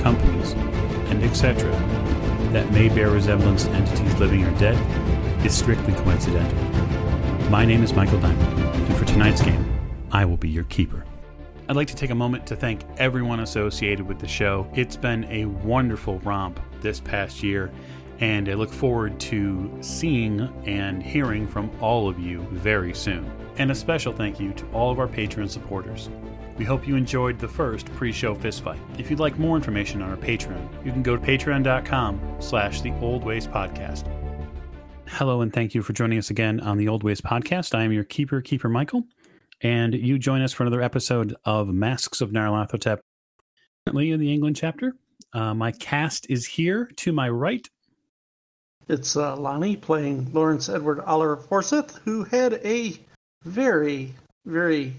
companies, and etc., that may bear resemblance to entities living or dead, is strictly coincidental. My name is Michael Diamond, and for tonight's game, I will be your keeper. I'd like to take a moment to thank everyone associated with the show. It's been a wonderful romp this past year, and I look forward to seeing and hearing from all of you very soon. And a special thank you to all of our Patreon supporters. We hope you enjoyed the first pre-show fistfight. If you'd like more information on our Patreon, you can go to patreon.com slash the Old Ways Podcast. Hello and thank you for joining us again on the Old Ways Podcast. I am your keeper, Keeper Michael, and you join us for another episode of Masks of Nyarlathotep, currently in the England chapter. Uh, my cast is here to my right. It's uh, Lonnie playing Lawrence Edward Oliver Forsyth, who had a very, very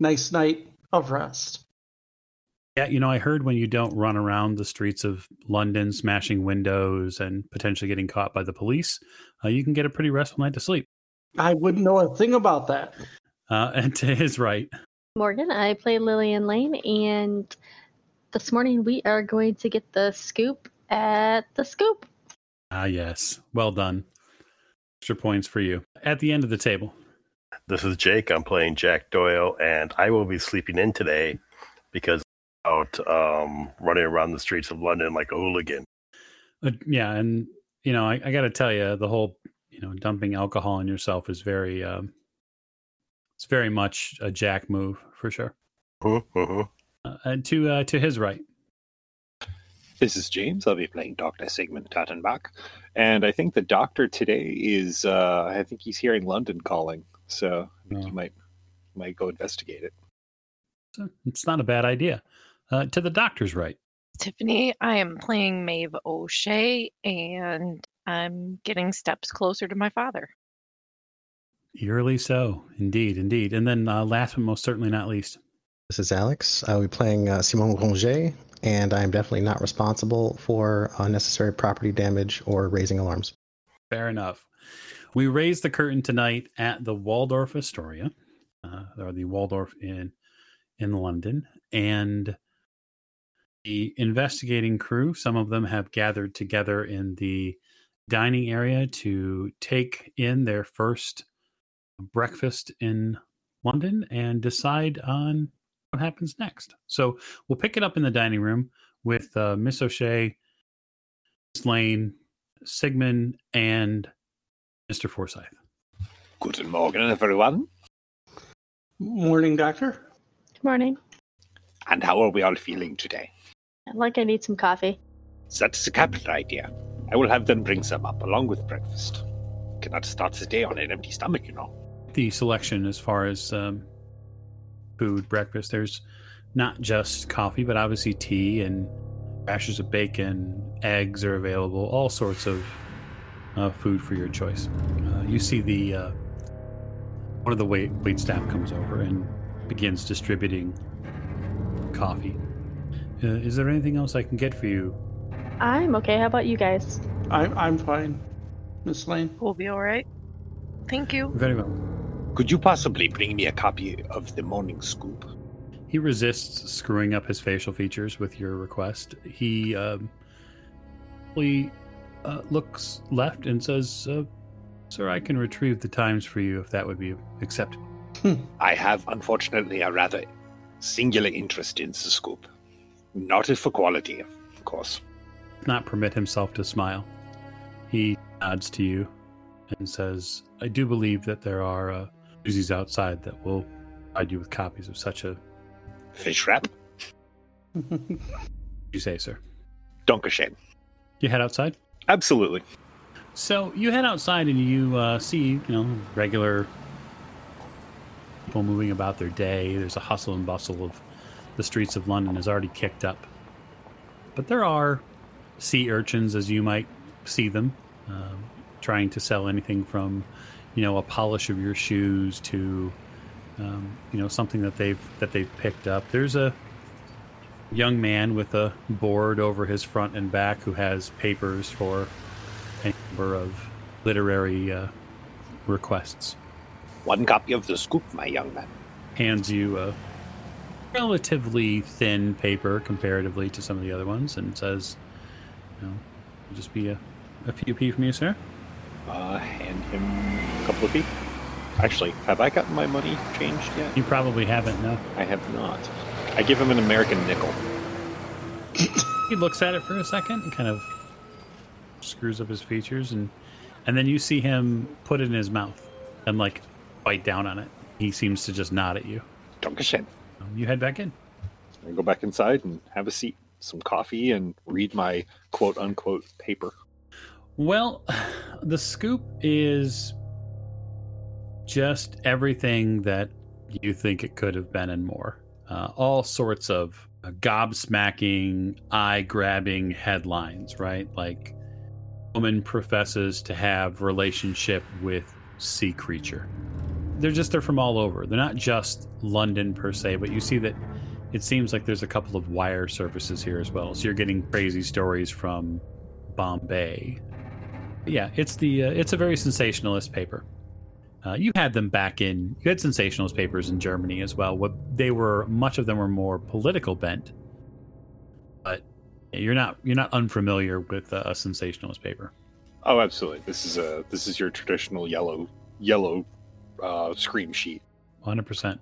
nice night of rest. Yeah, you know, I heard when you don't run around the streets of London smashing windows and potentially getting caught by the police, uh, you can get a pretty restful night to sleep. I wouldn't know a thing about that. Uh, and to his right, Morgan. I play Lillian Lane, and this morning we are going to get the scoop at the scoop. ah, yes, well done. Extra points for you. At the end of the table, This is Jake. I'm playing Jack Doyle, and I will be sleeping in today because I'm out um, running around the streets of London like a hooligan. Uh, yeah, and you know, I, I got to tell you, the whole you know dumping alcohol on yourself is very, um, it's very much a Jack move for sure. Mm-hmm. Uh, and to uh, to his right, This is James. I'll be playing Dr. Sigmund Tattenbach. And I think the doctor today is, uh, I think he's hearing London calling. So I think Oh. he might might go investigate it. it's not a bad idea. Uh, to the doctor's right, Tiffany, I am playing Maeve O'Shea, and I'm getting steps closer to my father. eerily so, indeed, indeed. And then uh, last but most certainly not least, This is Alex. I will be playing uh, Simon Ronget, and I am definitely not responsible for unnecessary property damage or raising alarms. Fair enough. We raised the curtain tonight at the Waldorf Astoria, uh, or the Waldorf in in London, and the investigating crew. Some of them have gathered together in the dining area to take in their first breakfast in London and decide on what happens next. So we'll pick it up in the dining room with uh, Miss O'Shea, Miss Lane, Sigmund, and Mr. Forsyth. Guten Morgen, everyone. Morning, Doctor. Good morning. And how are we all feeling today? Like I need some coffee. That's a capital idea. I will have them bring some up along with breakfast. Cannot start the day on an empty stomach, you know. The selection as far as um, food, breakfast, there's not just coffee, but obviously tea and rashers of bacon, eggs are available, all sorts of uh, food for your choice. Uh, you see the uh, one of the wait wait staff comes over and begins distributing coffee. Uh, is there anything else I can get for you? I'm okay. How about you guys? I'm I'm fine, Miss Lane. We'll be all right. Thank you. Very well. Could you possibly bring me a copy of the Morning Scoop? He resists screwing up his facial features with your request. He um, he uh, looks left and says, uh, "Sir, I can retrieve the times for you if that would be acceptable." I have, unfortunately, a rather singular interest in the scoop. Not if for quality, of course. Not permit himself to smile. He nods to you and says, "I do believe that there are uh, newsies outside that will provide you with copies of such a." Fish wrap? You say, sir. Don't Dankeschön. You head outside. Absolutely. So you head outside and you uh, see, you know, regular people moving about their day. There's a hustle and bustle of the streets of London is already kicked up. but there are sea urchins as you might see them, um, trying to sell anything from, you know, a polish of your shoes to, um, you know, something that they've that they've picked up. There's a young man with a board over his front and back who has papers for a number of literary uh, requests. One copy of the scoop, my young man. Hands you a relatively thin paper comparatively to some of the other ones and says, you know, it'll just be a, a few p from you, sir. Uh, hand him a couple of feet. Actually, have I gotten my money changed yet? You probably haven't, no. I have not. I give him an American nickel. He looks at it for a second and kind of screws up his features and and then you see him put it in his mouth and like bite down on it. He seems to just nod at you. Dankeschön. Um, you head back in. I go back inside and have a seat, some coffee, and read my quote unquote paper. Well, the scoop is just everything that you think it could have been and more. Uh, all sorts of uh, gobsmacking, eye grabbing headlines, right? Like, woman professes to have relationship with sea creature. They're just, they're from all over. They're not just London per se, but you see that it seems like there's a couple of wire services here as well. So you're getting crazy stories from Bombay. Yeah, it's the uh, it's a very sensationalist paper. Uh, you had them back in you had sensationalist papers in Germany as well. What they were much of them were more political bent, but you're not you're not unfamiliar with a, a sensationalist paper. Oh, absolutely. This is a this is your traditional yellow yellow uh, scream sheet. 100. percent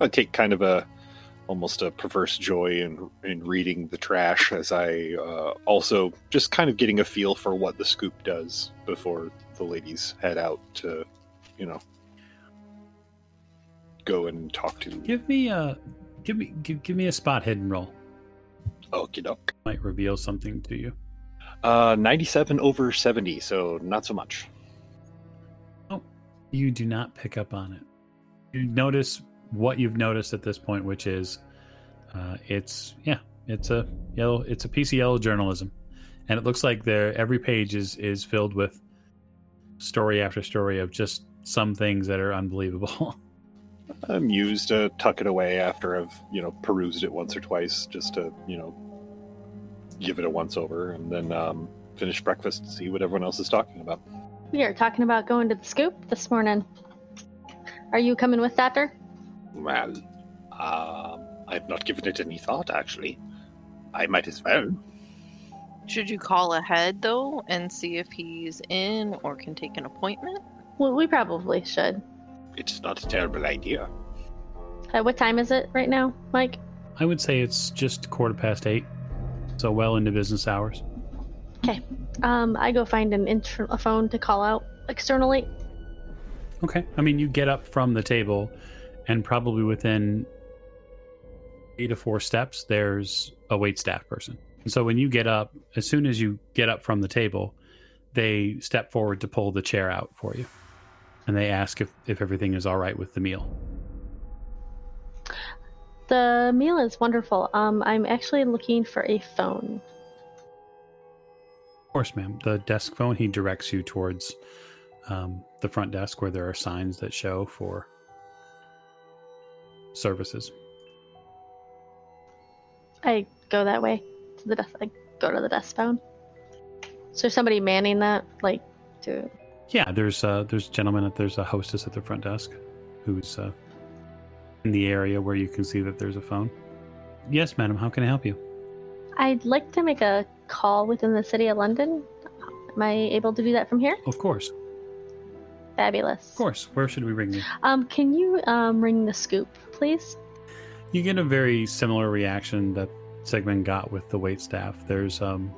I take kind of a almost a perverse joy in in reading the trash as I uh, also just kind of getting a feel for what the scoop does before the ladies head out to, you know, go and talk to. Give me a give me give, give me a spot hidden roll. Okie doke. Might reveal something to you. Uh, ninety-seven over seventy, so not so much. Oh, you do not pick up on it. You notice what you've noticed at this point, which is uh, it's yeah, it's a yellow, it's a piece of yellow journalism, and it looks like there every page is is filled with story after story of just some things that are unbelievable. I'm used to tuck it away after I've you know perused it once or twice, just to you know give it a once over, and then um, finish breakfast and see what everyone else is talking about. We are talking about going to the scoop this morning. Are you coming with, Doctor? Well, um, I've not given it any thought actually. I might as well. Should you call ahead though and see if he's in or can take an appointment? Well, we probably should. It's not a terrible idea. Uh, what time is it right now, Mike? I would say it's just quarter past eight, so well into business hours. Okay. Um, I go find an inter- a phone to call out externally. Okay. I mean, you get up from the table, and probably within eight to four steps, there's a wait staff person. And so when you get up, as soon as you get up from the table, they step forward to pull the chair out for you. And they ask if, if everything is all right with the meal. The meal is wonderful. Um, I'm actually looking for a phone. Of course, ma'am. The desk phone, he directs you towards um, the front desk where there are signs that show for services. I go that way to the desk. I go to the desk phone. Is there somebody manning that? Like, to Yeah, there's uh, there's a gentleman. There's a hostess at the front desk, who's uh, in the area where you can see that there's a phone. Yes, madam. How can I help you? I'd like to make a call within the city of London. Am I able to do that from here? Of course, Fabulous. of course. Where should we ring you? Um, can you um ring the scoop, please? You get a very similar reaction that Sigmund got with the wait staff. There's um,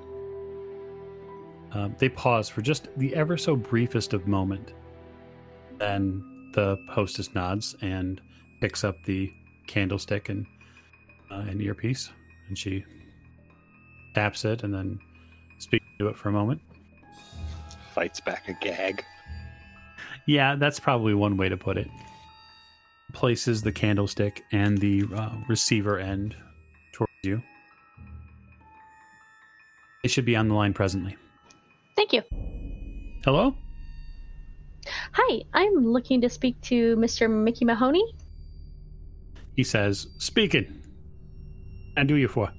um, they pause for just the ever so briefest of moment. Then the hostess nods and picks up the candlestick and uh, an earpiece, and she taps it and then speaks to it for a moment. Fights back a gag. Yeah, that's probably one way to put it. Places the candlestick and the uh, receiver end towards you. They should be on the line presently. Thank you. Hello? Hi, I'm looking to speak to Mr. Mickey Mahoney. He says, Speaking. And do you for?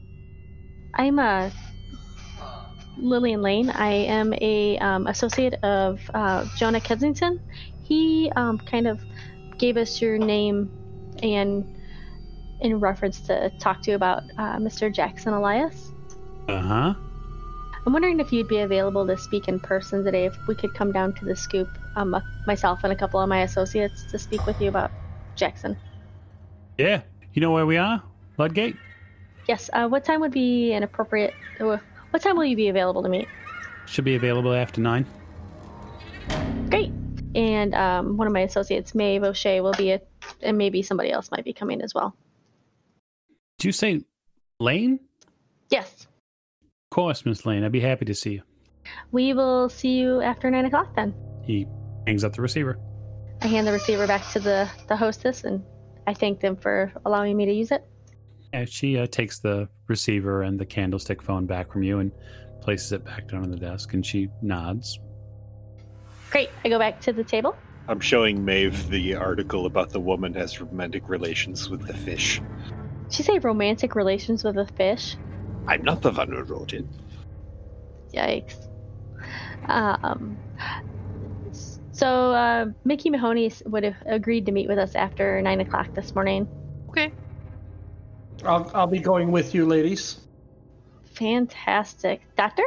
I'm uh, Lillian Lane. I am a um, associate of uh, Jonah Kensington. He um, kind of gave us your name and in reference to talk to you about uh, Mr. Jackson Elias. Uh huh. I'm wondering if you'd be available to speak in person today. If we could come down to the scoop, um, uh, myself and a couple of my associates, to speak with you about Jackson. Yeah. You know where we are? Ludgate? Yes. Uh, what time would be an appropriate? Uh, what time will you be available to meet? Should be available after nine. Great. And um, one of my associates, Maeve O'Shea, will be it, and maybe somebody else might be coming as well. Do you say Lane? Yes. Of course, Miss Lane. I'd be happy to see you. We will see you after nine o'clock then. He hangs up the receiver. I hand the receiver back to the, the hostess and I thank them for allowing me to use it. Yeah, she uh, takes the receiver and the candlestick phone back from you and places it back down on the desk, and she nods. Great. I go back to the table. I'm showing Maeve the article about the woman has romantic relations with the fish. Did she say romantic relations with a fish? I'm not the one who wrote it. Yikes. Um, so uh, Mickey Mahoney would have agreed to meet with us after nine o'clock this morning. Okay. I'll, I'll be going with you, ladies. Fantastic, Doctor.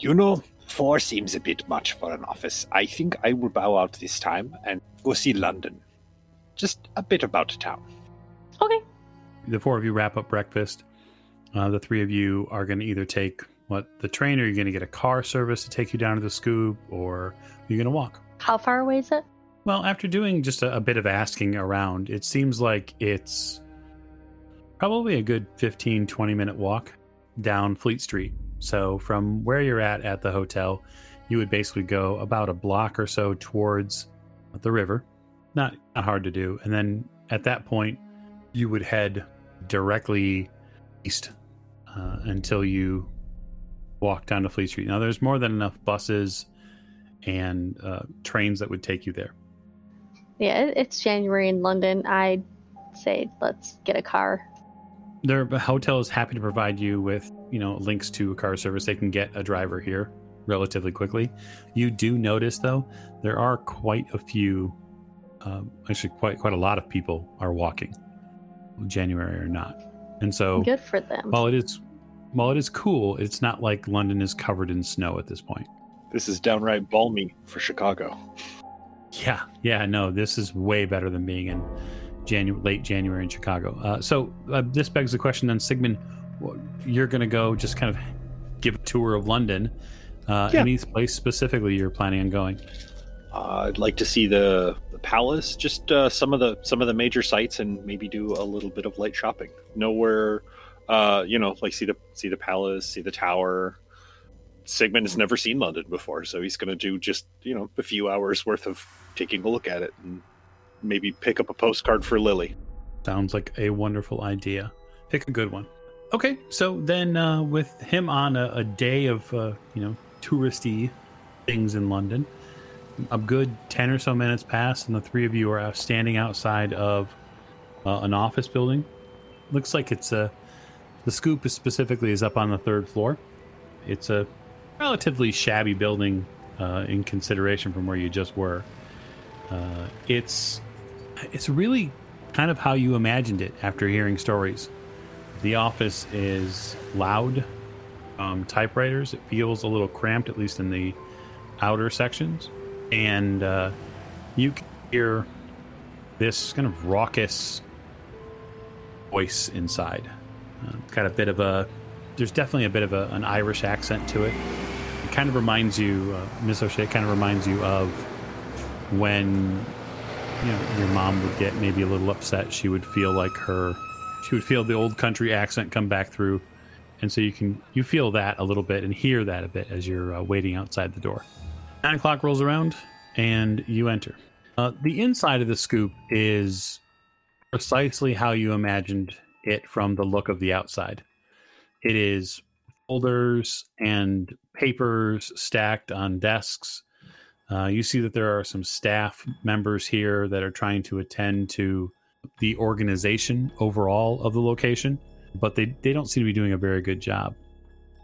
You know, four seems a bit much for an office. I think I will bow out this time and go see London. Just a bit about town. Okay. The four of you wrap up breakfast. Uh, the three of you are going to either take what the train, or you're going to get a car service to take you down to the scoop, or you're going to walk. How far away is it? Well, after doing just a, a bit of asking around, it seems like it's probably a good 15, 20 minute walk down Fleet Street. So, from where you're at at the hotel, you would basically go about a block or so towards the river. Not, not hard to do. And then at that point, you would head directly east uh, until you walk down to Fleet Street. Now, there's more than enough buses and uh, trains that would take you there. Yeah, it's January in London. I'd say let's get a car. Their hotel is happy to provide you with, you know, links to a car service. They can get a driver here relatively quickly. You do notice, though, there are quite a few, um, actually, quite quite a lot of people are walking, January or not. And so, Good for them. while it is, while it is cool, it's not like London is covered in snow at this point. This is downright balmy for Chicago. Yeah, yeah, no, this is way better than being in Janu- late January in Chicago. Uh, so uh, this begs the question then, Sigmund, you're going to go just kind of give a tour of London. Uh, Yeah. Any place specifically you're planning on going? Uh, I'd like to see the, the palace, just uh, some of the some of the major sites, and maybe do a little bit of light shopping. Nowhere, uh, you know, like see the see the palace, see the tower. Sigmund has never seen London before, so he's going to do just you know a few hours worth of taking a look at it, and maybe pick up a postcard for Lily. Sounds like a wonderful idea. Pick a good one. Okay, so then uh, with him on a, a day of uh, you know touristy things in London, a good ten or so minutes pass, and the three of you are standing outside of uh, an office building. Looks like it's a the scoop is specifically is up on the third floor. It's a relatively shabby building uh, in consideration from where you just were. Uh, it's it's really kind of how you imagined it after hearing stories. The office is loud, um, typewriters. It feels a little cramped, at least in the outer sections, and uh, you can hear this kind of raucous voice inside. Uh, got a bit of a. There's definitely a bit of a, an Irish accent to it. It kind of reminds you, uh, Miss O'Shea, kind of reminds you of when you know your mom would get maybe a little upset. She would feel like her she would feel the old country accent come back through. And so you can you feel that a little bit and hear that a bit as you're uh, waiting outside the door. Nine o'clock rolls around and you enter. Uh, the inside of the scoop is precisely how you imagined it from the look of the outside. It is folders and papers stacked on desks. Uh, you see that there are some staff members here that are trying to attend to the organization overall of the location, but they, they don't seem to be doing a very good job.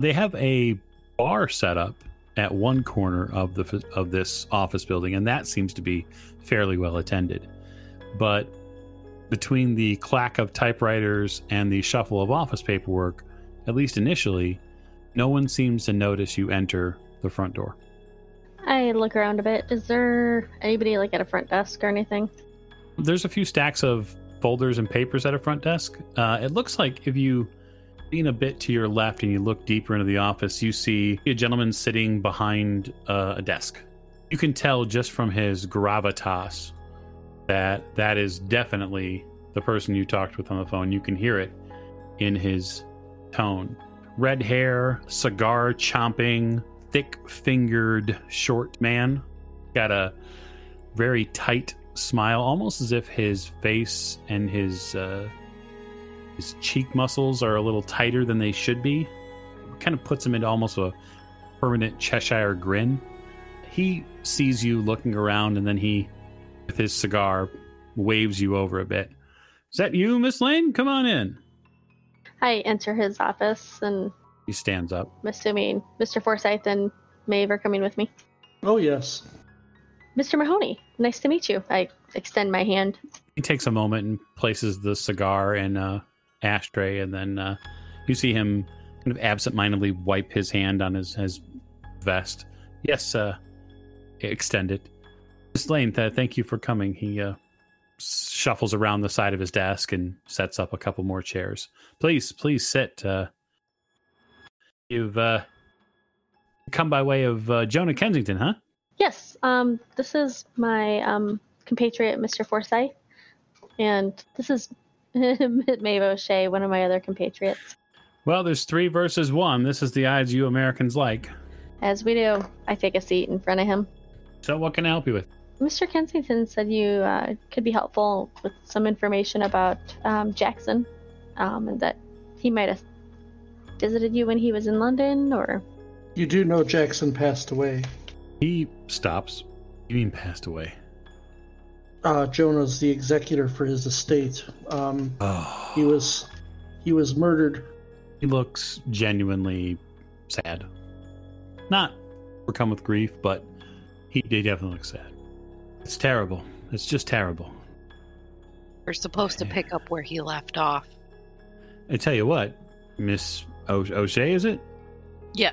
They have a bar set up at one corner of the of this office building, and that seems to be fairly well attended. But between the clack of typewriters and the shuffle of office paperwork, at least initially, no one seems to notice you enter the front door. I look around a bit. Is there anybody like at a front desk or anything? There's a few stacks of folders and papers at a front desk. Uh, it looks like if you lean a bit to your left and you look deeper into the office, you see a gentleman sitting behind uh, a desk. You can tell just from his gravitas that that is definitely the person you talked with on the phone. You can hear it in his tone. Red hair, cigar chomping, thick fingered, short man. Got a very tight smile, almost as if his face and his uh, his cheek muscles are a little tighter than they should be. It kind of puts him into almost a permanent Cheshire grin. He sees you looking around, and then he, with his cigar, waves you over a bit. Is that you, Miss Lane? Come on in. I enter his office, and He stands up. I'm assuming Mr. Forsyth and Maeve are coming with me. Oh, yes. Mr. Mahoney, nice to meet you. I extend my hand. He takes a moment and places the cigar in a ashtray, and then uh, you see him kind of absentmindedly wipe his hand on his, his vest. Yes, uh, extend it. Miss Lane, th- thank you for coming. He uh, shuffles around the side of his desk and sets up a couple more chairs. Please, please sit. Uh, you've uh, come by way of uh, Jonah Kensington, huh? Yes, um, this is my um, compatriot, Mr. Forsyth, and this is Maeve O'Shea, one of my other compatriots. Well, there's three versus one. This is the odds you Americans like. As we do, I take a seat in front of him. So, what can I help you with? Mr. Kensington said you uh, could be helpful with some information about um, Jackson, um, and that he might have visited you when he was in London, or You do know Jackson passed away. He stops. You mean passed away? Uh, Jonah's the executor for his estate. Um, Oh. he was he was murdered. He looks genuinely sad. Not overcome with grief, but he, he definitely looks sad. It's terrible. It's just terrible. We're supposed to pick up where he left off. I tell you what, Miss o- O'Shea, is it? Yeah.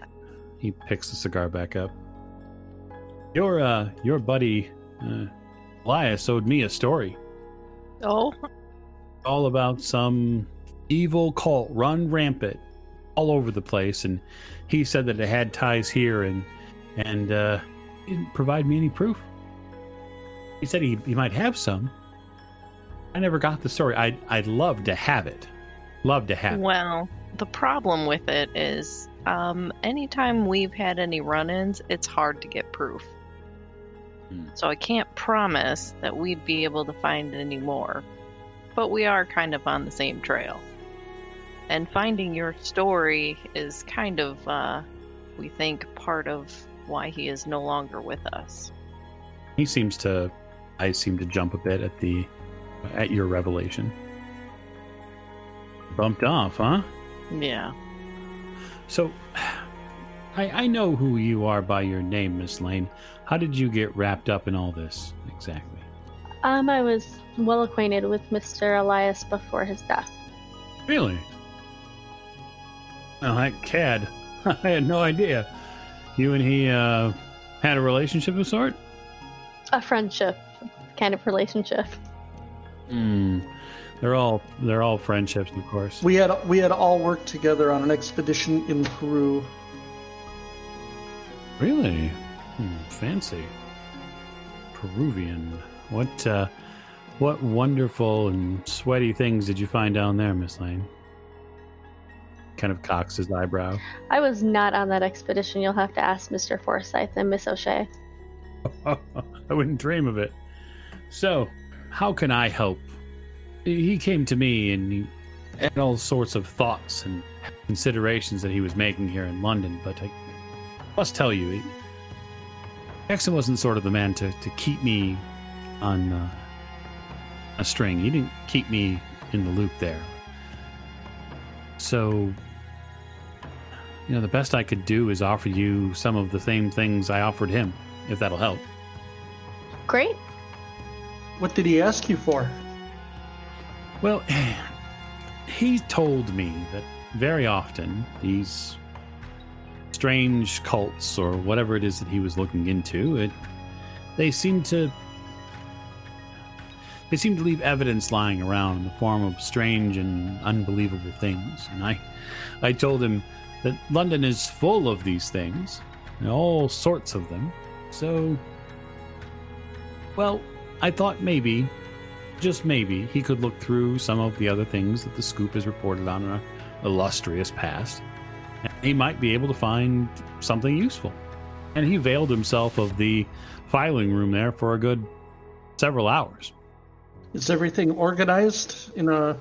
He picks the cigar back up. Your uh, your buddy uh, Elias owed me a story. Oh, all about some evil cult run rampant all over the place and he said that it had ties here and and uh he didn't provide me any proof he said he, he might have some i never got the story i'd i'd love to have it love to have it well, the problem with it is um, anytime we've had any run ins, it's hard to get proof. Hmm. So I can't promise that we'd be able to find any more. But we are kind of on the same trail. And finding your story is kind of, uh, we think, part of why he is no longer with us. he seems to i seem to jump a bit at the at your revelation bumped off huh Yeah. So, I, I know who you are by your name, Miss Lane. How did you get wrapped up in all this exactly? um, I was well acquainted with Mr. Elias before his death. Really? Well, that cad. I had no idea. You and he uh, had a relationship of sort? A friendship kind of relationship. Hmm. They're all they're all friendships, of course. We had we had all worked together on an expedition in Peru. Really? Hmm, fancy. Peruvian. What uh, what wonderful and sweaty things did you find down there, Miss Lane? Kind of cocks his eyebrow. I was not on that expedition. You'll have to ask Mr. Forsyth and Miss O'Shea. I wouldn't dream of it. So, how can I help? He came to me and he and all sorts of thoughts and considerations that he was making here in London. But I must tell you, Jackson wasn't sort of the man to, to keep me on uh, a string. He didn't keep me in the loop there. So, you know, the best I could do is offer you some of the same things I offered him, if that'll help. Great. What did he ask you for? Well, he told me that very often these strange cults or whatever it is that he was looking into, it they seem to they seem to leave evidence lying around in the form of strange and unbelievable things. And I I told him that London is full of these things, and all sorts of them. So well, I thought maybe just maybe he could look through some of the other things that the scoop has reported on in a illustrious past. And he might be able to find something useful. And he availed himself of the filing room there for a good several hours. Is everything organized in a,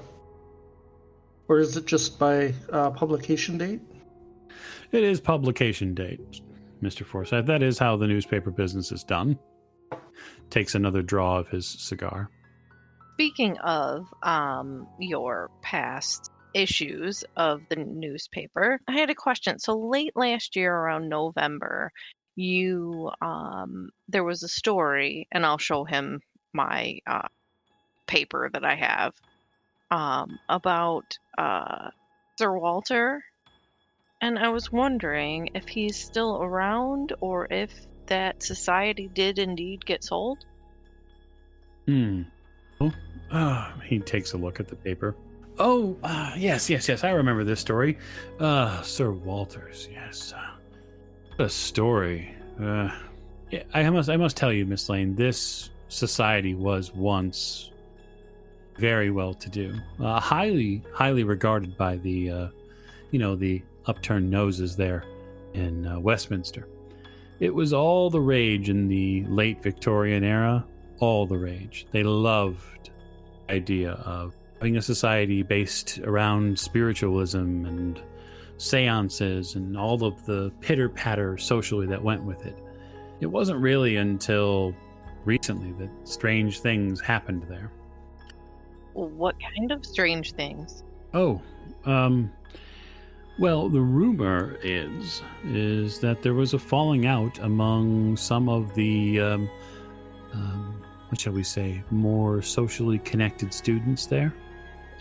or is it just by uh, publication date? It is publication date, Mr. Forsyth. That is how the newspaper business is done. Takes another draw of his cigar. Speaking of um, your past issues of the newspaper, I had a question. So late last year, around November, you um, there was a story, and I'll show him my uh, paper that I have um, about uh, Sir Walter, and I was wondering if he's still around or if that society did indeed get sold. Hmm. Ah, he takes a look at the paper. Oh, uh, yes, yes, yes. I remember this story. Uh, Sir Walters. Yes. Uh, a story. Uh, I must, I must tell you, Miss Lane, this society was once very well to do, uh, highly, highly regarded by the, uh, you know, the upturned noses there in uh, Westminster. It was all the rage in the late Victorian era. All the rage. They loved the idea of having a society based around spiritualism and seances and all of the pitter patter socially that went with it. It wasn't really until recently that strange things happened there. What kind of strange things? Oh, um, well, the rumor is is that there was a falling out among some of the, um, um, what shall we say, more socially connected students there,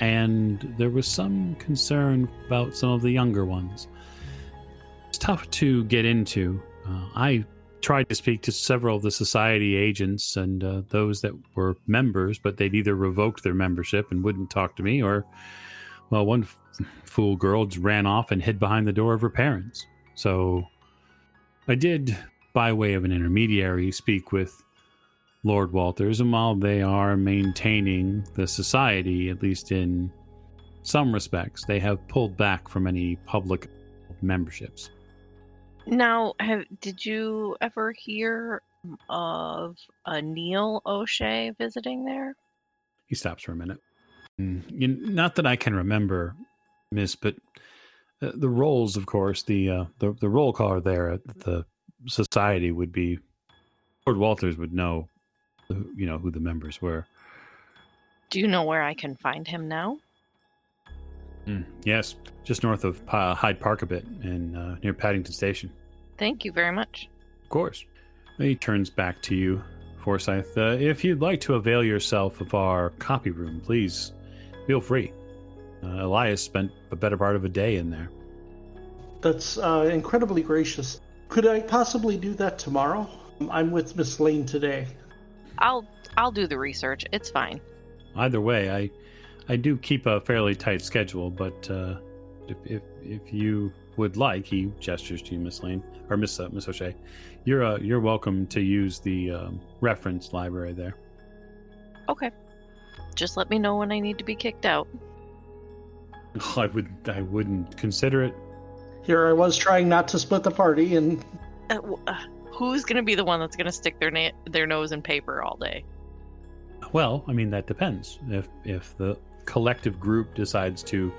and there was some concern about some of the younger ones. It's tough to get into. Uh, I tried to speak to several of the society agents and uh, those that were members, but they'd either revoked their membership and wouldn't talk to me, or well, one f- fool girl just ran off and hid behind the door of her parents. So I did, by way of an intermediary, speak with Lord Walters, and while they are maintaining the society, at least in some respects, they have pulled back from any public memberships. Now, have did you ever hear of a Neil O'Shea visiting there? He stops for a minute. Mm, you, not that I can remember, Miss, but uh, the roles, of course, the uh, the the roll caller there at the society would be Lord Walters would know, you know, who the members were. Do you know where I can find him now? Mm, yes, just north of uh, Hyde Park a bit, and uh, near Paddington Station. Thank you very much. Of course. He turns back to you, Forsyth. Uh, if you'd like to avail yourself of our copy room, please feel free. Uh, Elias spent the better part of a day in there. That's uh, incredibly gracious. Could I possibly do that tomorrow? I'm with Miss Lane today. I'll I'll do the research. It's fine. Either way, I I do keep a fairly tight schedule, but uh, if, if if you would like, he gestures to you, Miss Lane or Miss uh, Miss O'Shea. You're uh, you're welcome to use the um, reference library there. Okay. Just let me know when I need to be kicked out. I would I wouldn't consider it. Here I was trying not to split the party, and Uh, w- who's gonna be the one that's gonna stick their na- their nose in paper all day? Well, I mean that depends. If if the collective group decides to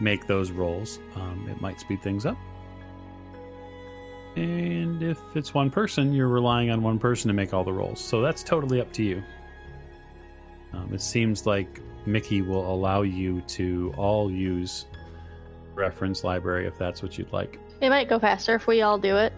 make those rolls, um, it might speed things up. And if it's one person, you're relying on one person to make all the rolls. So that's totally up to you. Um, it seems like Mickey will allow you to all use reference library if that's what you'd like. It might go faster if we all do it.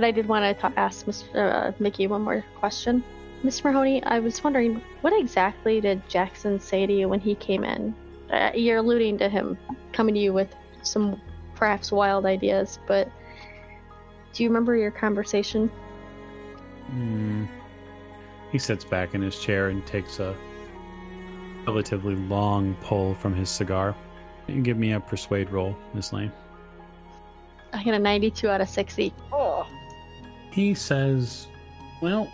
But I did want to ta- ask Mr. Uh, Mickey one more question. Mr. Mahoney, I was wondering, what exactly did Jackson say to you when he came in? Uh, you're alluding to him coming to you with some perhaps wild ideas, but do you remember your conversation? Hmm. He sits back in his chair and takes a relatively long pull from his cigar. You give me a persuade roll, Miss Lane. I get a 92 out of 60. He says, Well,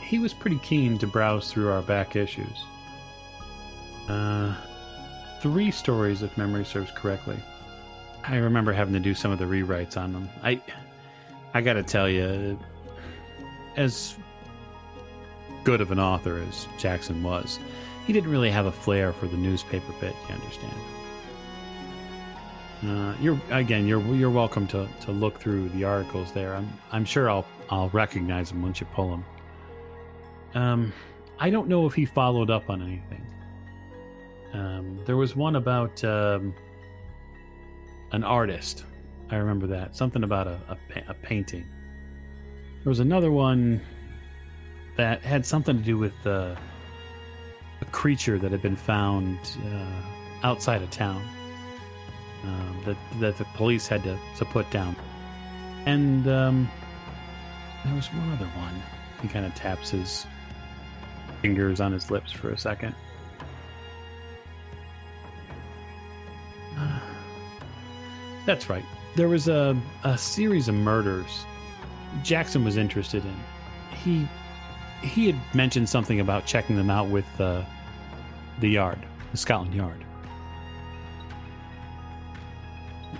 he was pretty keen to browse through our back issues. Uh, three stories, if memory serves correctly. I remember having to do some of the rewrites on them. I, I gotta tell you, as good of an author as Jackson was, he didn't really have a flair for the newspaper bit. You understand? Uh, you're again. You're you're welcome to, to look through the articles there. I'm I'm sure I'll I'll recognize them once you pull them. Um, I don't know if he followed up on anything. Um, there was one about um, an artist. I remember that something about a, a, a painting. There was another one that had something to do with uh, a creature that had been found uh, outside of town um, that that the police had to, to put down. And um, there was one other one. He kind of taps his fingers on his lips for a second. That's right. There was a, a series of murders Jackson was interested in. He he had mentioned something about checking them out with uh, the yard, the Scotland Yard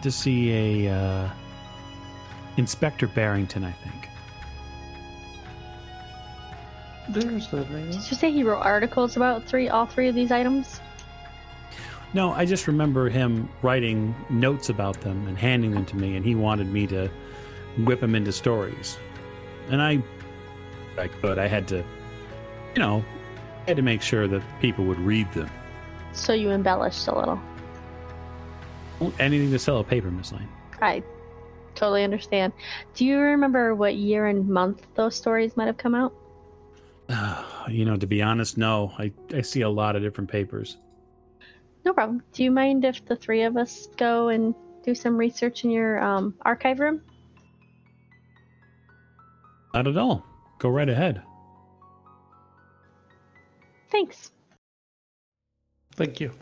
to see a uh, Inspector Barrington, I think. There's the name. Did you say he wrote articles about three, all three of these items? No, I just remember him writing notes about them and handing them to me, and he wanted me to whip them into stories. And I, I could. I had to, you know, I had to make sure that people would read them. So you embellished a little. Anything to sell a paper, Miss Lane. I totally understand. Do you remember what year and month those stories might have come out? you know, to be honest, no. I, I see a lot of different papers. No problem. Do you mind if the three of us go and do some research in your um, archive room? Not at all. Go right ahead. Thanks. Thank you.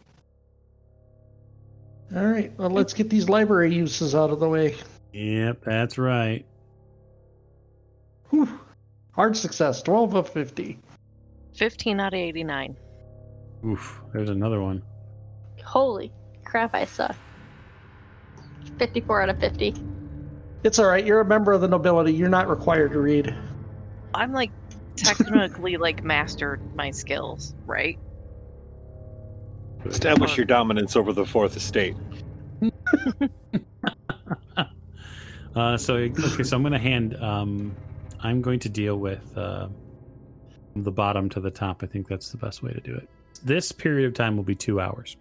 All right, well, let's get these library uses out of the way. Yep, that's right. Whew. Hard success, 12 of 50. 15 out of 89. Oof, there's another one. Holy crap, I suck. 54 out of 50. It's all right, you're a member of the nobility. You're not required to read. I'm like technically like mastered my skills, right? Establish your dominance over the fourth estate. Uh, so okay, so I'm going to hand. Um, I'm going to deal with uh, the bottom to the top. I think that's the best way to do it. This period of time will be two hours.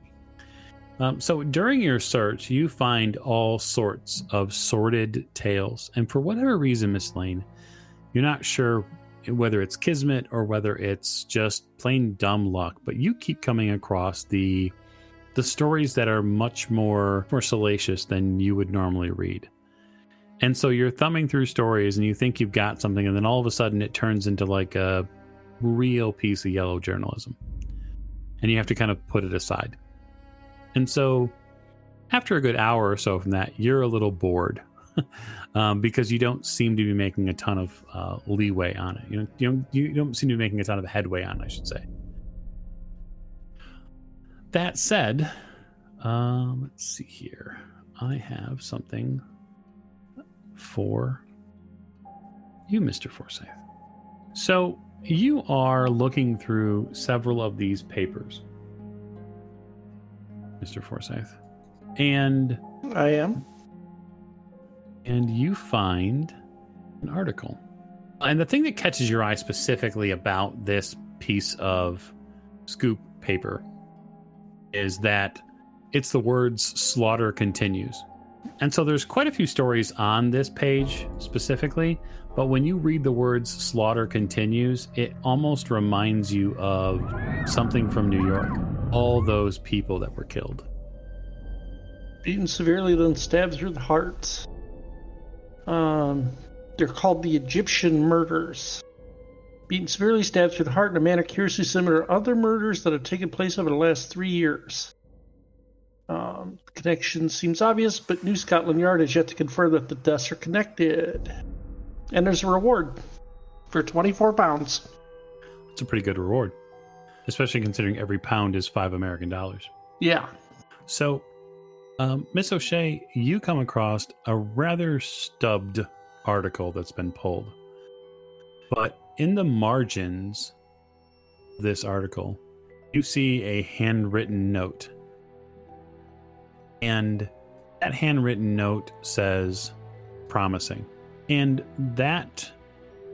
Um, so during your search, you find all sorts of sordid tales, and for whatever reason, Miss Lane, you're not sure whether it's kismet or whether it's just plain dumb luck. But you keep coming across the the stories that are much more more salacious than you would normally read. And so you're thumbing through stories and you think you've got something, and then all of a sudden it turns into like a real piece of yellow journalism. And you have to kind of put it aside. And so after a good hour or so from that, you're a little bored um, because you don't seem to be making a ton of uh, leeway on it. You don't, you, don't, you don't seem to be making a ton of headway on it, I should say. That said, um, let's see here. I have something for you, Mr. Forsyth. So you are looking through several of these papers. Mr. Forsyth. And I am. And you find an article. And the thing that catches your eye specifically about this piece of scoop paper is that it's the words slaughter continues. And so there's quite a few stories on this page specifically, but when you read the words slaughter continues, it almost reminds you of something from New York. All those people that were killed. Beaten severely, then stabbed through the heart. Um, they're called the Egyptian murders. Beaten severely, stabbed through the heart in a manner curiously similar to other murders that have taken place over the last three years. Um, the connection seems obvious, but New Scotland Yard has yet to confirm that the deaths are connected. And there's a reward for 24 pounds. It's a pretty good reward, especially considering every pound is five American dollars. Yeah. So, um, Miss O'Shea, you come across a rather stubbed article that's been pulled. But in the margins of this article, you see a handwritten note. And that handwritten note says promising. And that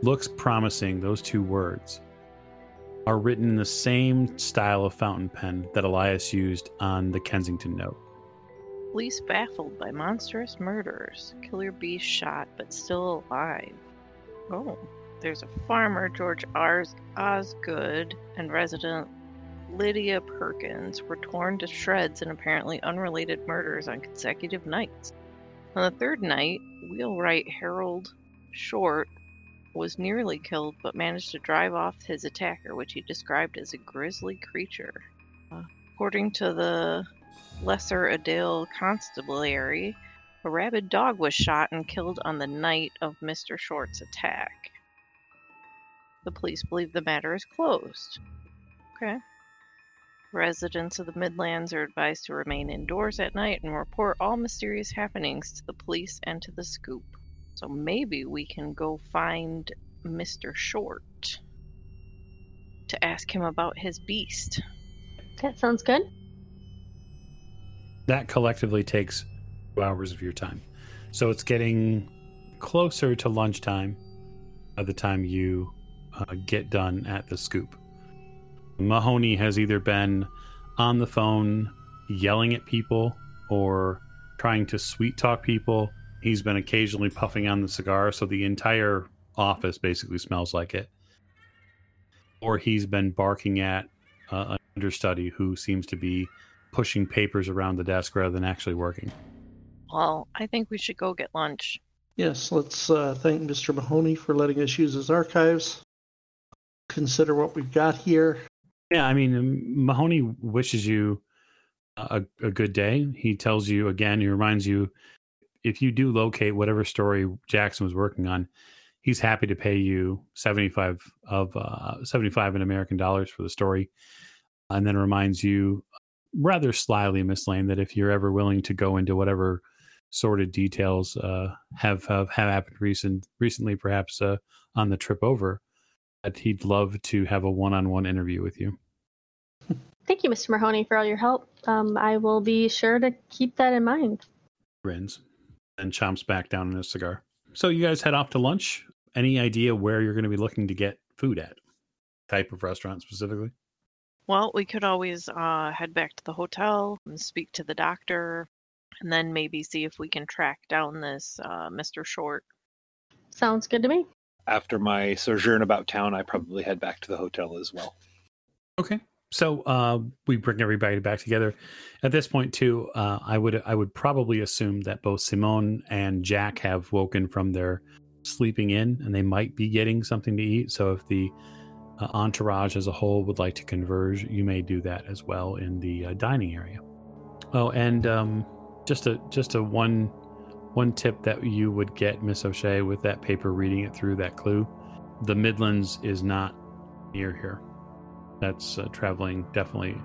looks promising, those two words are written in the same style of fountain pen that Elias used on the Kensington note. Police baffled by monstrous murders. Killer beast shot but still alive. Oh, there's a farmer, George Ars- Osgood, and resident Lydia Perkins were torn to shreds in apparently unrelated murders on consecutive nights. On the third night, wheelwright Harold Short was nearly killed but managed to drive off his attacker, which he described as a grisly creature. Uh, according to the Lesser Edale Constabulary, a rabid dog was shot and killed on the night of Mr. Short's attack. The police believe the matter is closed. Okay. Residents of the Midlands are advised to remain indoors at night and report all mysterious happenings to the police and to the scoop. So maybe we can go find Mr. Short to ask him about his beast. That sounds good. That collectively takes two hours of your time. So it's getting closer to lunchtime by the time you uh, get done at the scoop. Mahoney has either been on the phone yelling at people or trying to sweet talk people. He's been occasionally puffing on the cigar, so the entire office basically smells like it. Or he's been barking at uh, an understudy who seems to be pushing papers around the desk rather than actually working. Well, I think we should go get lunch. Yes, let's uh, thank Mr. Mahoney for letting us use his archives. Consider what we've got here. Yeah, I mean, um, Mahoney wishes you a, a good day. He tells you again, he reminds you if you do locate whatever story Jackson was working on, he's happy to pay you 75 of uh, 75 in American dollars for the story. And then reminds you rather slyly, Miss Lane, that if you're ever willing to go into whatever sort of details uh, have, have have happened recent recently, perhaps uh, on the trip over, that he'd love to have a one-on-one interview with you. Thank you, Mr. Mahoney, for all your help. Um, I will be sure to keep that in mind. Grins and chomps back down on his cigar. So you guys head off to lunch. Any idea where you're going to be looking to get food at? Type of restaurant specifically? Well, we could always uh, head back to the hotel and speak to the doctor, and then maybe see if we can track down this uh, Mr. Short. Sounds good to me. After my sojourn about town, I probably head back to the hotel as well. Okay. So uh, we bring everybody back together. At this point, too, uh, I would I would probably assume that both Simone and Jack have woken from their sleeping in, and they might be getting something to eat. So if the uh, entourage as a whole would like to converge, you may do that as well in the uh, dining area. Oh, and um, just a just a one one tip that you would get Miss O'Shea with that paper, reading it through that clue. The Midlands is not near here. That's uh, traveling definitely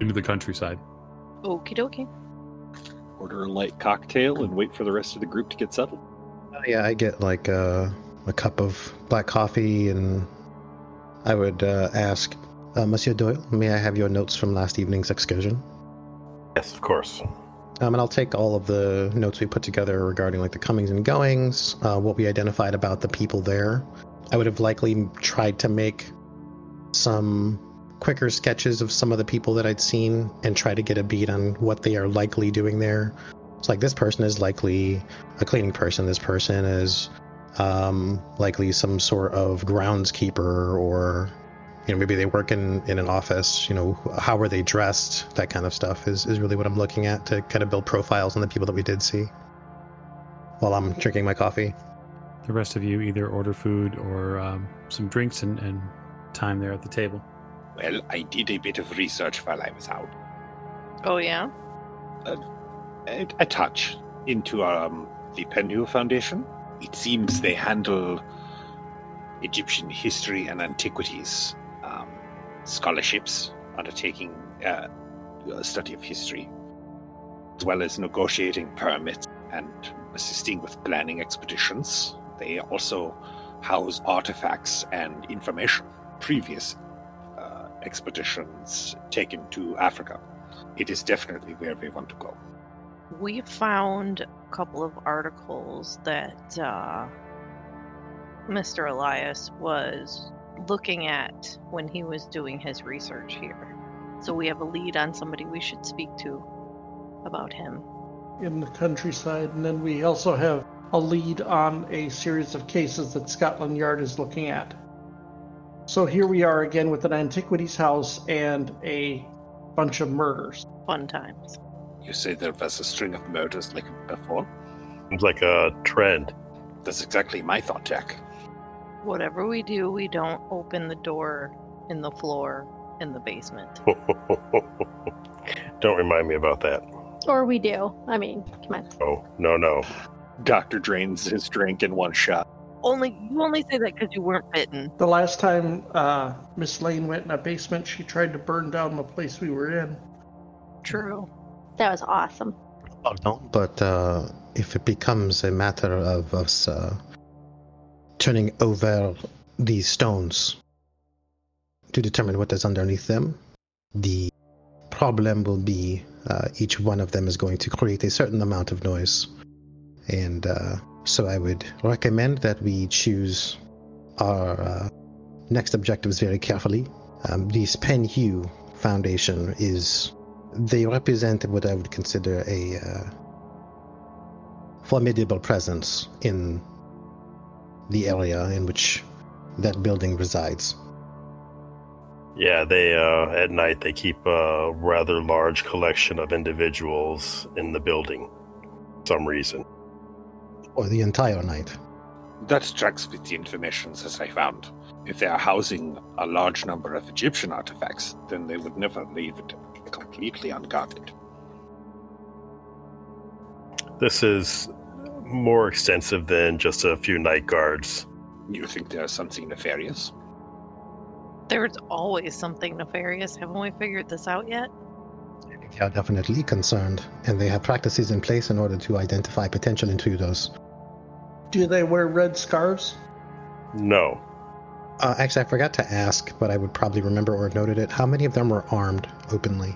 into the countryside. Okie dokie. Order a light cocktail and wait for the rest of the group to get settled. Uh, yeah, I get like a, a cup of black coffee, and I would uh, ask, uh, Monsieur Doyle, may I have your notes from last evening's excursion? Yes, of course. Um, and I'll take all of the notes we put together regarding like the comings and goings, uh, what we identified about the people there. I would have likely tried to make some quicker sketches of some of the people that I'd seen and try to get a beat on what they are likely doing there. It's like this person is likely a cleaning person. This person is um, likely some sort of groundskeeper or you know maybe they work in in an office you know how are they dressed that kind of stuff is is really what i'm looking at to kind of build profiles on the people that we did see while i'm drinking my coffee The rest of you either order food or um, some drinks and, and time there at the table. Well, I did a bit of research while I was out. Oh yeah. A, a touch into um, the Penhew Foundation. It seems they handle Egyptian history and antiquities um, scholarships, undertaking uh, a study of history, as well as negotiating permits and assisting with planning expeditions. They also house artifacts and information, previous uh, expeditions taken to Africa. It is definitely where we want to go. We found a couple of articles that uh, Mr. Elias was looking at when he was doing his research here. So we have a lead on somebody we should speak to about him. in the countryside, and then we also have a lead on a series of cases that Scotland Yard is looking at. So here we are again with an antiquities house and a bunch of murders. Fun times. You say there was a string of murders like before? Seems like a trend. That's exactly my thought, Jack. Whatever we do, we don't open the door in the floor in the basement. Don't remind me about that. Or we do. I mean, come on. Oh, no, no. Doctor drains his drink in one shot. Only you only say that because you weren't bitten. The last time uh, Miss Lane went in a basement, she tried to burn down the place we were in. True. That was awesome. But uh, if it becomes a matter of us uh, turning over these stones to determine what is underneath them, the problem will be uh, each one of them is going to create a certain amount of noise. And uh, so I would recommend that we choose our uh, next objectives very carefully. Um, Penhew Foundation is they represent what I would consider a uh, formidable presence in the area in which that building resides. Yeah, they uh, at night they keep a rather large collection of individuals in the building. For some reason. Or the entire night. That tracks with the information that I found. If they are housing a large number of Egyptian artifacts, then they would never leave it completely unguarded. This is more extensive than just a few night guards. You think there's something nefarious? There's always something nefarious. Haven't we figured this out yet? They are definitely concerned, and they have practices in place in order to identify potential intruders. Do they wear red scarves? No. Uh, actually, I forgot to ask, but I would probably remember or have noted it. How many of them were armed openly?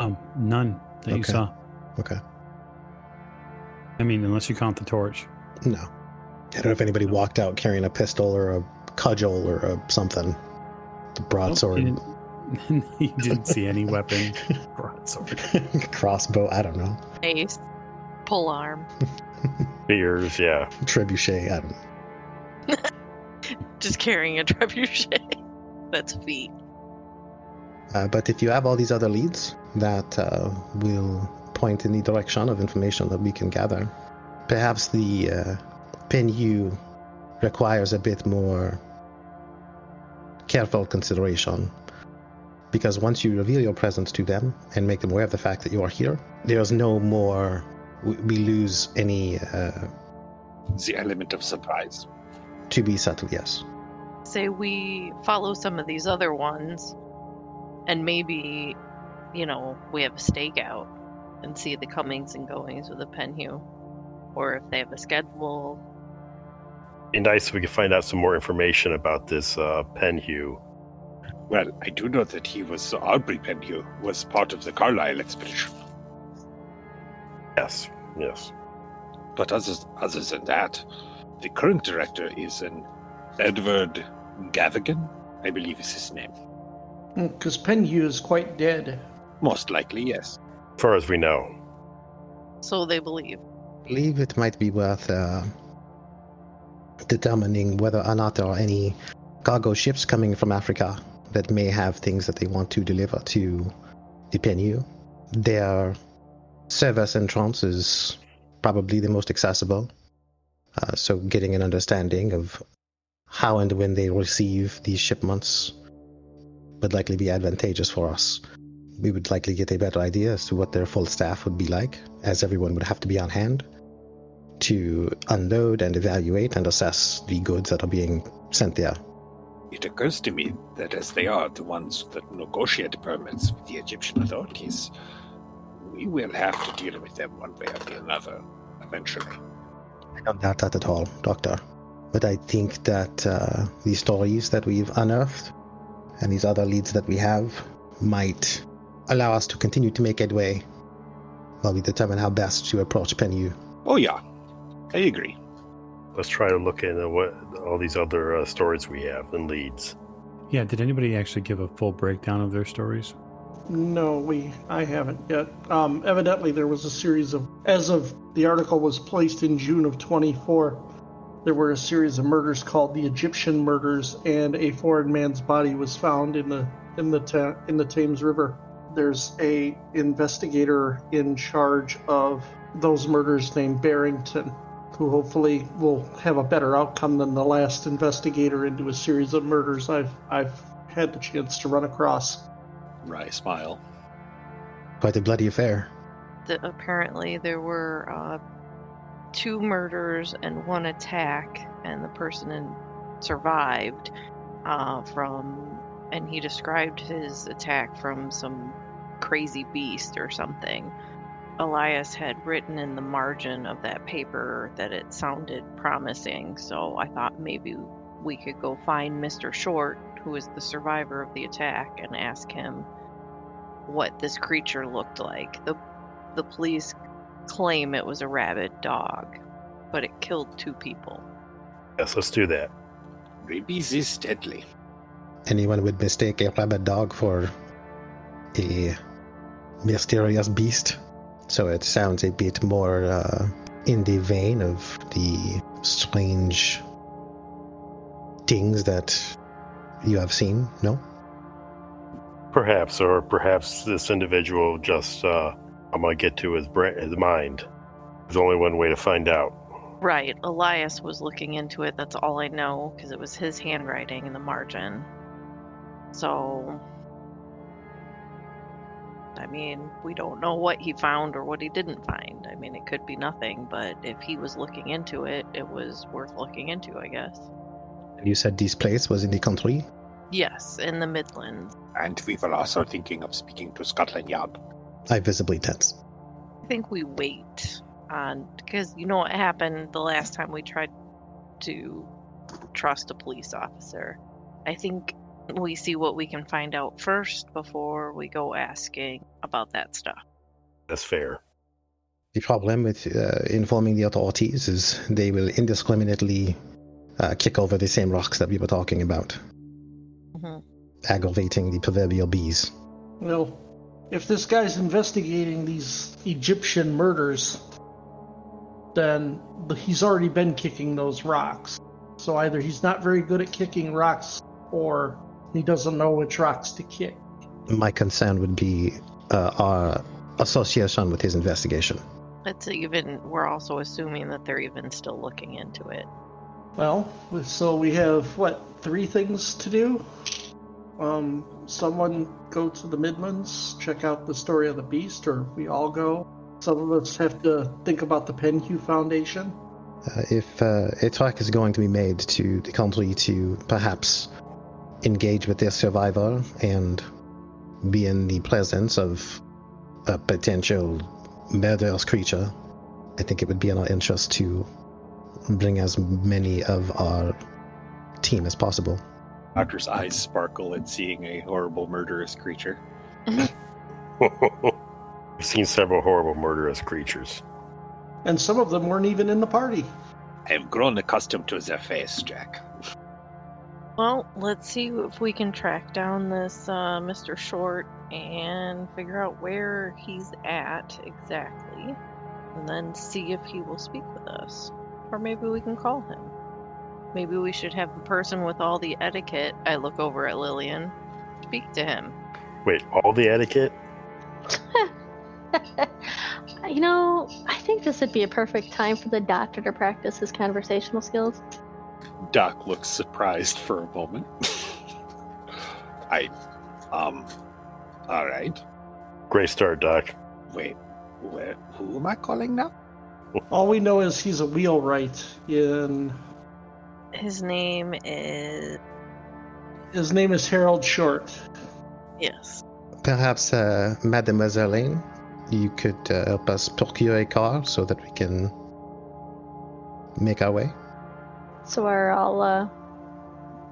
Um, none that you Okay. saw. Okay. I mean, unless you count the torch. No. I don't know if anybody walked out carrying a pistol or a cudgel or a something. The Nope, broadsword. You didn't, you didn't see any weapon. Broadsword. Crossbow, I don't know. Ace, pull arm. Beers, yeah. Trebuchet, I don't know. Just carrying a trebuchet. That's feet. Uh, but if you have all these other leads that uh, will point in the direction of information that we can gather, perhaps the uh, Penhew requires a bit more careful consideration. Because once you reveal your presence to them and make them aware of the fact that you are here, there's no more. We, we lose any uh, The element of surprise. to be subtle, yes. Say we follow some of these other ones, and maybe, you know, we have a stakeout and see the comings and goings with the Penhew, or if they have a schedule. Be nice if we could find out some more information about this uh, Penhew. Well, I do know that he was Aubrey Penhew was part of the Carlyle expedition. Yes, yes. But other, other than that, the current director is an Edward Gavigan, I believe is his name. Because Penhew is quite dead. Most likely, yes. As far as we know. So they believe. Believe it might be worth uh, determining whether or not there are any cargo ships coming from Africa that may have things that they want to deliver to the Penhew. Their service entrance is probably the most accessible. Uh, so getting an understanding of how and when they receive these shipments would likely be advantageous for us. We would likely get a better idea as to what their full staff would be like, as everyone would have to be on hand to unload and evaluate and assess the goods that are being sent there. It occurs to me that as they are the ones that negotiate permits with the Egyptian authorities, we will have to deal with them one way or the another eventually. I don't doubt that at all, Doctor. But I think that uh, these stories that we've unearthed and these other leads that we have might allow us to continue to make headway while we determine how best to approach Penhew. Oh, yeah. I agree. Let's try to look into what all these other uh, stories we have and leads. Yeah, did anybody actually give a full breakdown of their stories? No, we I haven't yet. Um, evidently, there was a series of, as of the article was placed in June of 24, there were a series of murders called the Egyptian murders, and a foreign man's body was found in the in the ta- in the Thames River. There's a investigator in charge of those murders named Barrington, who hopefully will have a better outcome than the last investigator into a series of murders I've I've had the chance to run across. Wry smile. Quite a bloody affair. The, apparently, there were uh, two murders and one attack, and the person in, survived uh, from. And he described his attack from some crazy beast or something. Elias had written in the margin of that paper that it sounded promising, so I thought maybe we could go find Mr. Short, who is the survivor of the attack, and ask him what this creature looked like. The the police claim it was a rabid dog, but it killed two people. Yes, let's do that. Rabies is deadly. Anyone would mistake a rabid dog for a mysterious beast. So it sounds a bit more uh, in the vein of the strange things that you have seen, no? Perhaps, or perhaps this individual just uh, I'm gonna get to his brain, his mind. There's only one way to find out. Right, Elias was looking into it. That's all I know because it was his handwriting in the margin. So, I mean, we don't know what he found or what he didn't find. I mean, it could be nothing, but if he was looking into it, it was worth looking into, I guess. And you said this place was in the country? Yes, in the Midlands. And we were also thinking of speaking to Scotland Yard. I visibly tense. I think we wait on because you know what happened the last time we tried to trust a police officer. I think we see what we can find out first before we go asking about that stuff. That's fair. The problem with uh, informing the authorities is they will indiscriminately uh, kick over the same rocks that we were talking about, Mhm. aggravating the proverbial bees. Well, if this guy's investigating these Egyptian murders, then he's already been kicking those rocks. So either he's not very good at kicking rocks, or he doesn't know which rocks to kick. My concern would be uh, our association with his investigation. It's even we're also assuming that they're even still looking into it. Well, so we have what three things to do? Um, someone go to the Midlands, check out the story of the beast, or we all go. Some of us have to think about the Penhew Foundation. Uh, if uh, a track is going to be made to the country to perhaps engage with their survivor and be in the presence of a potential murderous creature, I think it would be in our interest to bring as many of our team as possible. Doctor's eyes sparkle at seeing a horrible, murderous creature. I've seen several horrible murderous creatures. And some of them weren't even in the party. I have grown accustomed to their face, Jack. Well, let's see if we can track down this uh, Mr. Short and figure out where he's at exactly, and then see if he will speak with us. Or maybe we can call him. Maybe we should have the person with all the etiquette. I look over at Lillian, speak to him. Wait, all the etiquette? you know, I think this would be a perfect time for the doctor to practice his conversational skills. Doc looks surprised for a moment. I, um, all right. Great start, Doc. Wait, where, who am I calling now? All we know is he's a wheelwright in. His name is. His name is Harold Short. Yes. Perhaps, uh, Mademoiselle Lane, you could uh, help us procure a car so that we can make our way. So are all uh,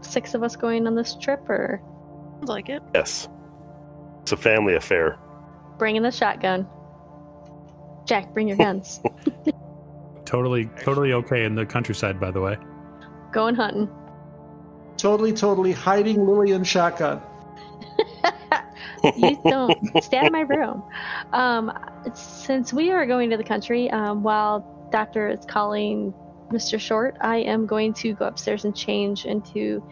six of us going on this trip, or Sounds like it. Yes. It's a family affair. bringing the shotgun? Jack, bring your guns. Totally, totally okay in the countryside, by the way. Going hunting. Totally, totally hiding Lillian shotgun. you don't stay out of my room. Um, since we are going to the country, um, while Doctor is calling Mr. Short, I am going to go upstairs and change into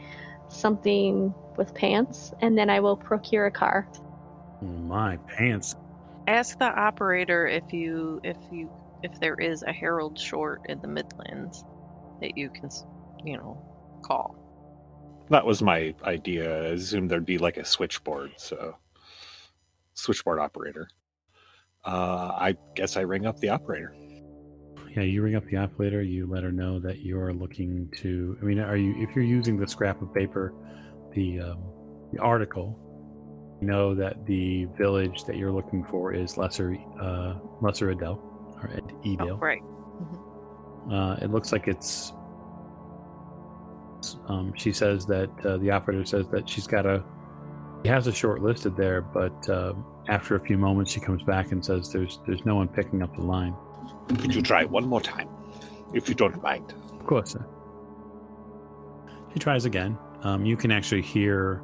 something with pants, and then I will procure a car. My pants. Ask the operator if you if you if there is a Harold Short in the Midlands that you can, s- you know, call. That was my idea. I assumed there'd be like a switchboard, so switchboard operator. Uh, I guess I ring up the operator. Yeah, you ring up the operator. You let her know that you're looking to. I mean, are you if you're using the scrap of paper, the um, the article, you know that the village that you're looking for is Lesser uh, Lesser Adel or Ed- Oh, Edel. right. Uh, it looks like it's. Um, she says that uh, the operator says that she's got a. He has a short listed there, but uh, after a few moments, she comes back and says there's there's no one picking up the line. Could you try one more time, if you don't mind? Of course. Sir. She tries again. Um, you can actually hear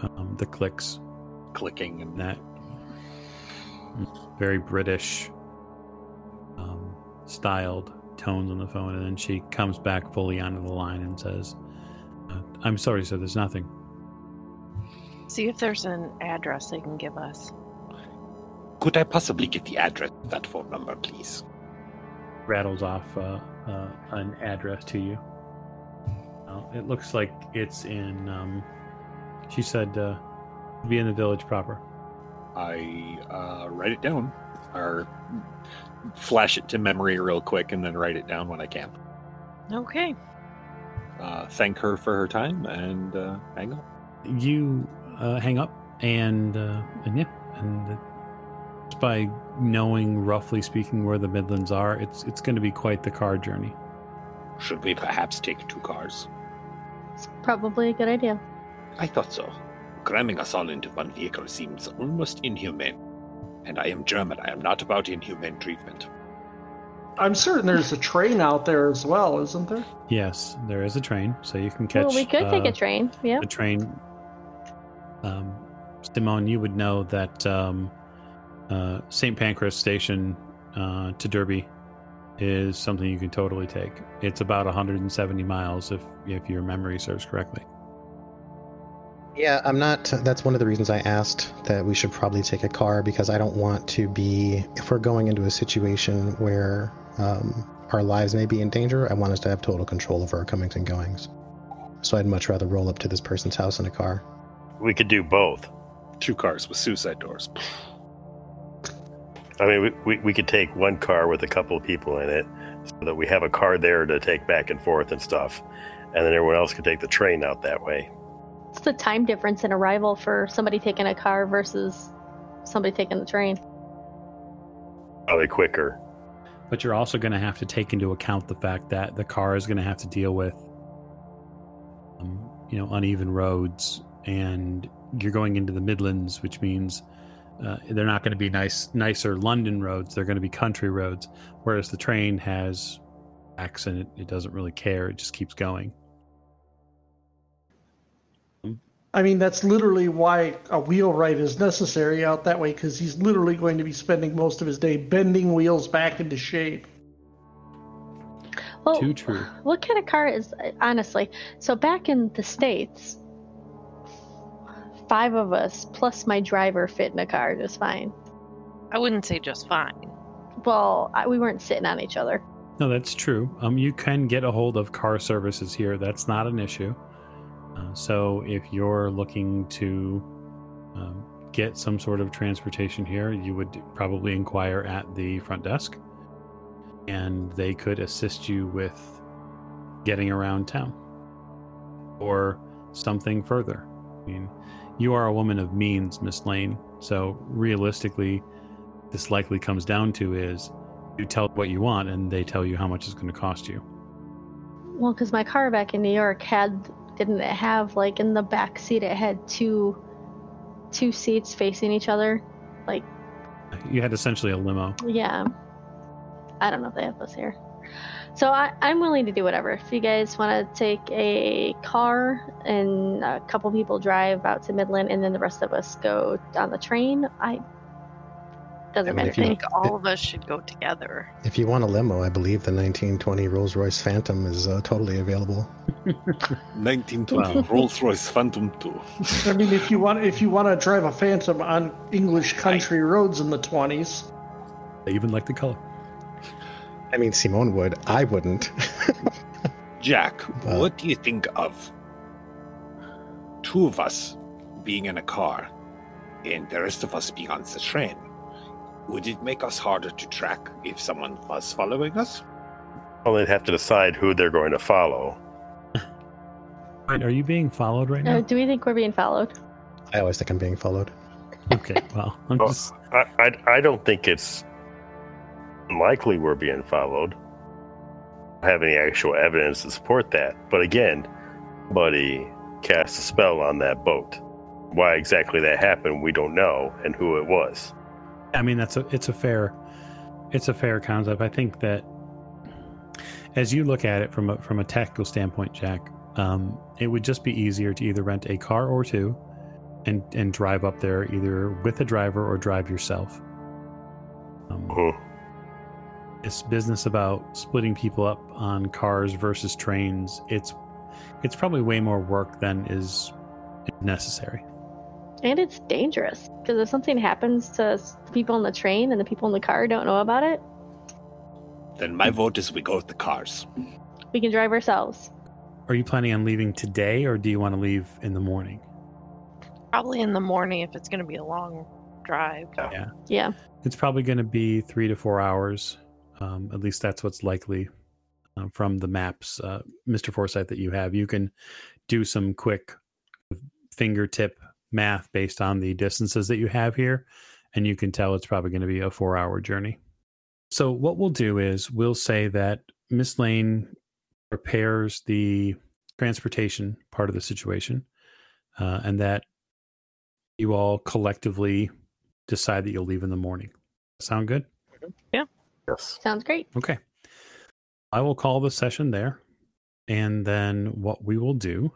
um, the clicks Clicking and that very British um, styled tones on the phone, and then she comes back fully onto the line and says, "I'm sorry, sir. There's nothing." See if there's an address they can give us. Could I possibly get the address of that phone number, please? Rattles off uh, uh, an address to you. Uh, it looks like it's in. Um, she said, uh, "Be in the village proper." I uh, write it down or flash it to memory real quick and then write it down when I can. Okay. Uh, thank her for her time and uh, hang up. you uh, hang up and uh, and yeah and uh, just by knowing roughly speaking where the midlands are it's it's going to be quite the car journey Should we perhaps take two cars? It's probably a good idea. I thought so. Cramming us all into one vehicle seems almost inhumane. And I am German. I am not about inhumane treatment. I'm certain there's a train out there as well, isn't there? yes there is a train so you can catch well, we could take uh, a train. Yeah. a train um, simone you would know that um, uh, st pancras station uh, to derby is something you can totally take it's about 170 miles if if your memory serves correctly Yeah, I'm not. That's one of the reasons I asked that we should probably take a car because I don't want to be. If we're going into a situation where um, our lives may be in danger, I want us to have total control over our comings and goings. So I'd much rather roll up to this person's house in a car. We could do both. Two cars with suicide doors. I mean, we, we, we could take one car with a couple of people in it so that we have a car there to take back and forth and stuff. And then everyone else could take the train out that way. It's the time difference in arrival for somebody taking a car versus somebody taking the train. Probably quicker. But you're also going to have to take into account the fact that the car is going to have to deal with um, you know uneven roads, and you're going into the Midlands, which means uh, they're not going to be nice, nicer London roads. They're going to be country roads. Whereas the train has tracks and it, it doesn't really care. It just keeps going. I mean, that's literally why a wheelwright is necessary out that way, because he's literally going to be spending most of his day bending wheels back into shape. Well, Too true. what kind of car is honestly? So back in the states, five of us plus my driver fit in a car just fine. I wouldn't say just fine. Well, I, we weren't sitting on each other. No, that's true. Um, you can get a hold of car services here. That's not an issue. Uh, so if you're looking to um, get some sort of transportation here, you would probably inquire at the front desk, and they could assist you with getting around town or something further. I mean, you are a woman of means, Miss Lane. So realistically, this likely comes down to is you tell what you want and they tell you how much it's going to cost you. Well, because my car back in New York had didn't it have like in the back seat it had two two seats facing each other, like You had essentially a limo. yeah. I don't know if they have this here. So I, I'm willing to do whatever. If you guys want to take a car and a couple people drive out to Midland, and then the rest of us go on the train, I doesn't I mean, matter if to you- I think all of us should go together. If you want a limo, I believe the 1920 Rolls Royce Phantom is uh, totally available. 1920 Rolls Royce Phantom 2. I mean, if you want, if you want to drive a Phantom on English country roads in the twenties, They even like the color. I mean, Simone would. I wouldn't. Jack, Well- what do you think of two of us being in a car and the rest of us being on the train? Would it make us harder to track if someone was following us? Well, they'd have to decide who they're going to follow. Wait, are you being followed right Uh, now? do we think we're being followed? I always think I'm being followed. Okay, well, I'm Oh. just I, I, I don't think it's likely we're being followed. I don't have any actual evidence to support that. But again, Buddy cast a spell on that boat. Why exactly that happened, we don't know, and who it was. I mean that's a it's a fair it's a fair concept. I think that as you look at it from a from a technical standpoint, Jack, um, it would just be easier to either rent a car or two and and drive up there either with a driver or drive yourself. Um, Mhm. this business about splitting people up on cars versus trains, it's it's probably way more work than is necessary. And it's dangerous because if something happens to the people on the train and the people in the car don't know about it, Then my vote is we go with the cars. we can drive ourselves. Are you planning on leaving today or do you want to leave in the morning? Probably in the morning if it's going to be a long drive. Yeah. Yeah. It's probably going to be three to four hours. Um, at least that's what's likely uh, from the maps, uh, Mr. Forsyth, that you have. You can do some quick fingertip math based on the distances that you have here, and you can tell it's probably going to be a four hour journey. So, what we'll do is we'll say that Miss Lane prepares the transportation part of the situation, uh, and that you all collectively decide that you'll leave in the morning. Sound good? Yeah. Yes. Sounds great. Okay. I will call the session there. And then what we will do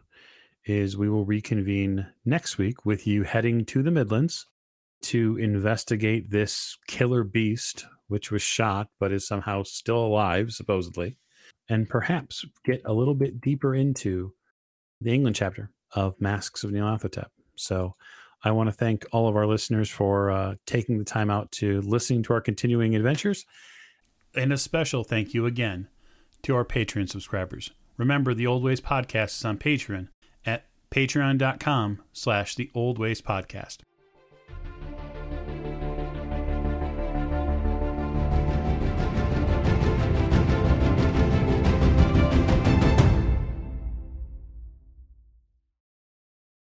is we will reconvene next week with you heading to the Midlands to investigate this killer beast, which was shot but is somehow still alive, supposedly, and perhaps get a little bit deeper into the England chapter of Masks of Nyarlathotep. So I want to thank all of our listeners for uh, taking the time out to listening to our continuing adventures. And a special thank you again to our Patreon subscribers. Remember, the Old Ways Podcast is on Patreon at patreon.com slash the Old Ways Podcast.